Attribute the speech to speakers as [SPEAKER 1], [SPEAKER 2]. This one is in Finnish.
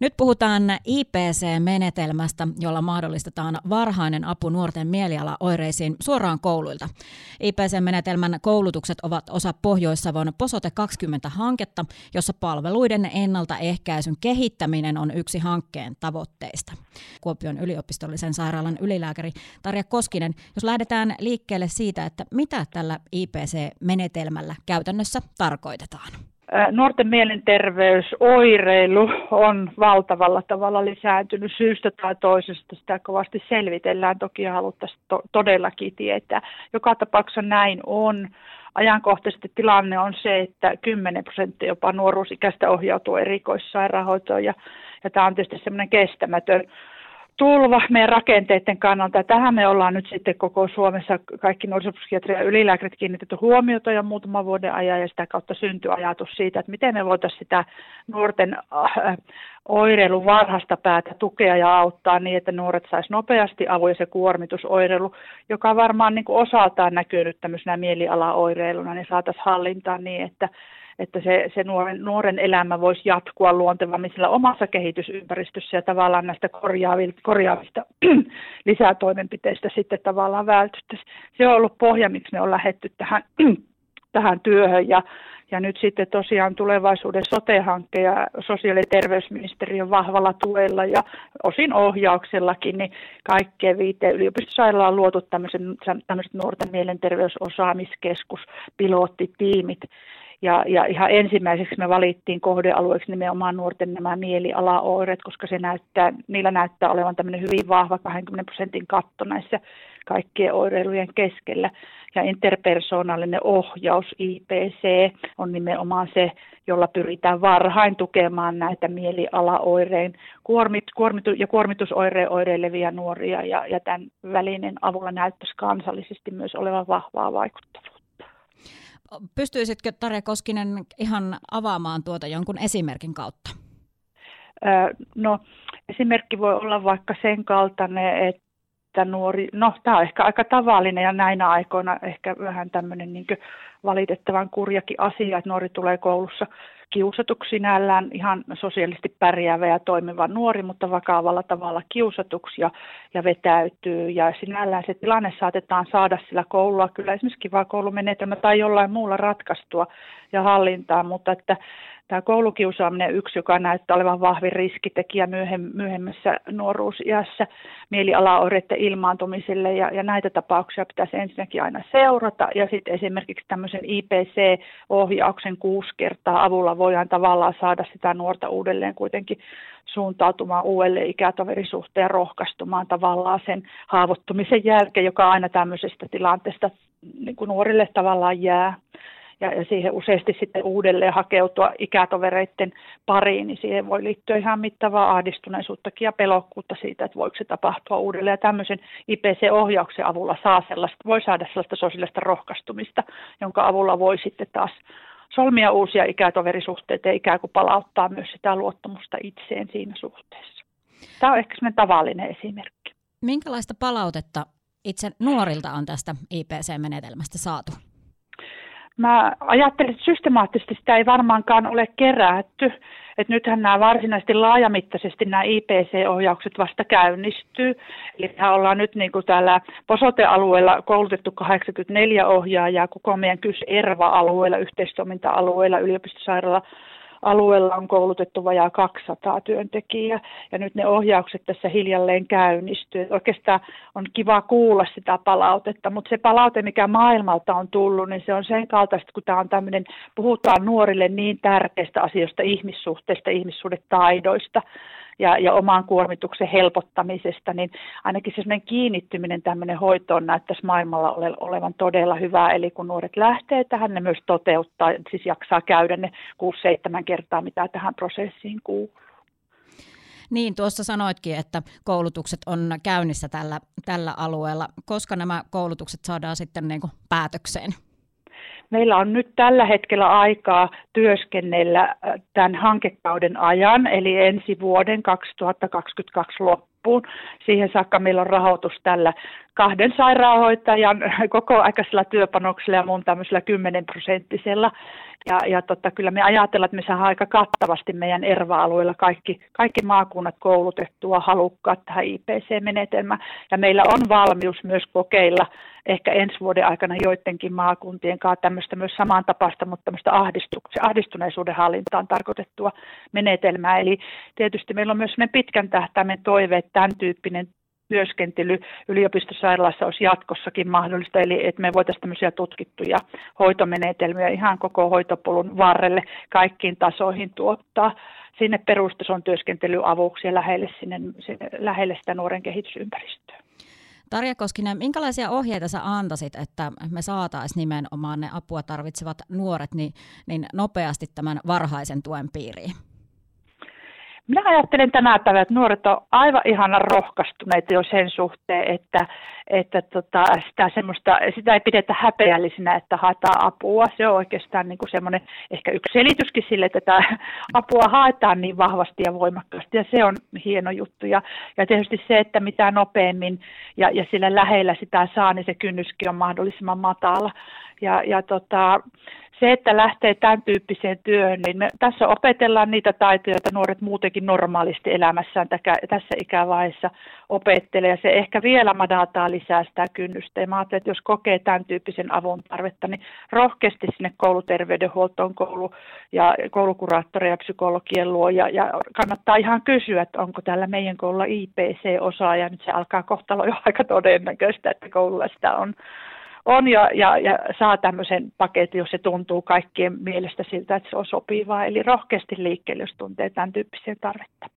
[SPEAKER 1] Nyt puhutaan IPC-menetelmästä, jolla mahdollistetaan varhainen apu nuorten mielialaoireisiin suoraan kouluilta. IPC-menetelmän koulutukset ovat osa Pohjois-Savon Posote 20-hanketta, jossa palveluiden ennaltaehkäisyn kehittäminen on yksi hankkeen tavoitteista. Kuopion yliopistollisen sairaalan ylilääkäri Tarja Koskinen, jos lähdetään liikkeelle siitä, että mitä tällä IPC-menetelmällä käytännössä tarkoitetaan?
[SPEAKER 2] Nuorten mielenterveysoireilu on valtavalla tavalla lisääntynyt syystä tai toisesta. Sitä kovasti selvitellään, toki haluttaisiin to- todellakin tietää. Joka tapauksessa näin on. Ajankohtaisesti tilanne on se, että 10 prosenttia jopa nuoruusikäistä ohjautuu erikoissairaanhoitoon ja, ja tämä on tietysti semmoinen kestämätön tulva meidän rakenteiden kannalta. Tähän me ollaan nyt sitten koko Suomessa kaikki nuorisopsykiatrian ylilääkärit kiinnitetty huomiota jo muutaman vuoden ajan ja sitä kautta syntyi ajatus siitä, että miten me voitaisiin sitä nuorten äh, oireilun varhasta päätä tukea ja auttaa niin, että nuoret saisi nopeasti avun ja se kuormitusoireilu, joka varmaan niin kuin osaltaan näkyy nyt tämmöisenä mielialaoireiluna, niin saataisiin hallintaan niin, että että se, se nuoren, nuoren elämä voisi jatkua luontevammin sillä omassa kehitysympäristössä ja tavallaan näistä korjaavista, korjaavista lisätoimenpiteistä sitten tavallaan vältyttäisiin. Se on ollut pohja, miksi me on lähetty tähän, tähän työhön ja, ja nyt sitten tosiaan tulevaisuuden sote-hankke ja sosiaali- ja terveysministeriön vahvalla tuella ja osin ohjauksellakin, niin kaikkeen viiteen yliopistosairaalaan on luotu tämmöiset nuorten mielenterveysosaamiskeskus, pilottitiimit, ja, ja ihan ensimmäiseksi me valittiin kohdealueeksi nimenomaan nuorten nämä mielialaoireet, koska se näyttää, niillä näyttää olevan tämmöinen hyvin vahva 20 prosentin katto näissä kaikkien oireilujen keskellä. Ja interpersoonallinen ohjaus, IPC, on nimenomaan se, jolla pyritään varhain tukemaan näitä mielialaoireen kuormit, kuormitu, ja kuormitusoireen oireileviä nuoria. Ja, ja tämän välinen avulla näyttäisi kansallisesti myös olevan vahvaa vaikuttavuutta.
[SPEAKER 1] Pystyisitkö Tarja Koskinen ihan avaamaan tuota jonkun esimerkin kautta?
[SPEAKER 2] No esimerkki voi olla vaikka sen kaltainen, että nuori, no tämä on ehkä aika tavallinen ja näinä aikoina ehkä vähän tämmöinen niin valitettavan kurjakin asia, että nuori tulee koulussa kiusatuksi sinällään ihan sosiaalisesti pärjäävä ja toimiva nuori, mutta vakavalla tavalla kiusatuksi ja, ja vetäytyy. Ja sinällään se tilanne saatetaan saada sillä koululla kyllä esimerkiksi kiva koulumenetelmä tai jollain muulla ratkaistua ja hallintaan, mutta että tämä koulukiusaaminen yksi, joka näyttää olevan vahvin riskitekijä myöhemmässä nuoruusiässä mielialaoireiden ilmaantumiselle ja, ja näitä tapauksia pitäisi ensinnäkin aina seurata. Ja sitten esimerkiksi tämmöisen IPC-ohjauksen kuusi kertaa avulla voidaan tavallaan saada sitä nuorta uudelleen kuitenkin suuntautumaan uudelleen ikätoverisuhteen rohkaistumaan tavallaan sen haavoittumisen jälkeen, joka aina tämmöisestä tilanteesta niin kuin nuorille tavallaan jää ja, ja siihen useasti sitten uudelleen hakeutua ikätovereiden pariin, niin siihen voi liittyä ihan mittavaa ahdistuneisuuttakin ja pelokkuutta siitä, että voiko se tapahtua uudelleen. Ja tämmöisen IPC-ohjauksen avulla saa sellaista, voi saada sellaista sosiaalista rohkaistumista, jonka avulla voi sitten taas solmia uusia ikätoverisuhteita ja ikään kuin palauttaa myös sitä luottamusta itseen siinä suhteessa. Tämä on ehkä sellainen tavallinen esimerkki.
[SPEAKER 1] Minkälaista palautetta itse nuorilta on tästä IPC-menetelmästä saatu?
[SPEAKER 2] Mä ajattelin, että systemaattisesti sitä ei varmaankaan ole kerätty. Että nythän nämä varsinaisesti laajamittaisesti nämä IPC-ohjaukset vasta käynnistyy. Eli ollaan nyt niin kuin täällä Posote-alueella koulutettu 84 ohjaajaa, koko meidän KYS-ERVA-alueella, yhteistoiminta-alueella, yliopistosairaala alueella on koulutettu vajaa 200 työntekijää ja nyt ne ohjaukset tässä hiljalleen käynnistyy. Oikeastaan on kiva kuulla sitä palautetta, mutta se palaute, mikä maailmalta on tullut, niin se on sen kaltaista, kun tämä on tämmöinen, puhutaan nuorille niin tärkeistä asioista, ihmissuhteista, ihmissuhdetaidoista, ja, ja oman kuormituksen helpottamisesta, niin ainakin sellainen kiinnittyminen tämmöinen hoitoon näyttäisi maailmalla ole, olevan todella hyvä. Eli kun nuoret lähtee tähän, ne myös toteuttaa, siis jaksaa käydä ne 6-7 kertaa, mitä tähän prosessiin kuuluu.
[SPEAKER 1] Niin, tuossa sanoitkin, että koulutukset on käynnissä tällä, tällä alueella. Koska nämä koulutukset saadaan sitten niin päätökseen?
[SPEAKER 2] Meillä on nyt tällä hetkellä aikaa työskennellä äh, tämän hankekauden ajan, eli ensi vuoden 2022 loppuun loppuun. Siihen saakka meillä on rahoitus tällä kahden sairaanhoitajan kokoaikaisella työpanoksella ja mun tämmöisellä 10 prosenttisella. Ja, ja totta, kyllä me ajatellaan, että me saadaan aika kattavasti meidän ERVA-alueella kaikki, kaikki maakunnat koulutettua halukkaat tähän IPC-menetelmään. Ja meillä on valmius myös kokeilla ehkä ensi vuoden aikana joidenkin maakuntien kanssa tämmöistä myös samantapaista, mutta tämmöistä ahdistuneisuuden hallintaan tarkoitettua menetelmää. Eli tietysti meillä on myös pitkän tähtäimen toive, että tämän tyyppinen työskentely yliopistosairaalassa olisi jatkossakin mahdollista, eli että me voitaisiin tämmöisiä tutkittuja hoitomenetelmiä ihan koko hoitopolun varrelle kaikkiin tasoihin tuottaa sinne perustason työskentelyavuksi ja lähelle, sinne, lähelle sitä nuoren kehitysympäristöä.
[SPEAKER 1] Tarja Koskinen, minkälaisia ohjeita sä antaisit, että me saataisiin nimenomaan ne apua tarvitsevat nuoret niin, niin nopeasti tämän varhaisen tuen piiriin?
[SPEAKER 2] Minä ajattelen tänä päivänä, että nuoret on aivan ihana rohkaistuneita jo sen suhteen, että, että tota, sitä, semmoista, sitä ei pidetä häpeällisenä, että haetaan apua. Se on oikeastaan niin kuin semmoinen ehkä yksi selityskin sille, että tätä apua haetaan niin vahvasti ja voimakkaasti ja se on hieno juttu. Ja, ja tietysti se, että mitä nopeammin ja, ja sillä lähellä sitä saa, niin se kynnyskin on mahdollisimman matala. Ja, ja tota, se, että lähtee tämän tyyppiseen työhön, niin me tässä opetellaan niitä taitoja, joita nuoret muutenkin normaalisti elämässään tässä ikävaiheessa opettelee. Ja se ehkä vielä madataan lisää sitä kynnystä. Ja mä ajattelen, että jos kokee tämän tyyppisen avun tarvetta, niin rohkeasti sinne kouluterveydenhuoltoon, koulu- ja koulukuraattoreja ja psykologien luo. Ja, ja kannattaa ihan kysyä, että onko täällä meidän koululla IPC-osaaja. Nyt se alkaa kohtalo jo aika todennäköistä, että koululla sitä on on ja, ja, ja saa tämmöisen paketin, jos se tuntuu kaikkien mielestä siltä, että se on sopivaa. Eli rohkeasti liikkeelle, jos tuntee tämän tyyppisiä tarvetta.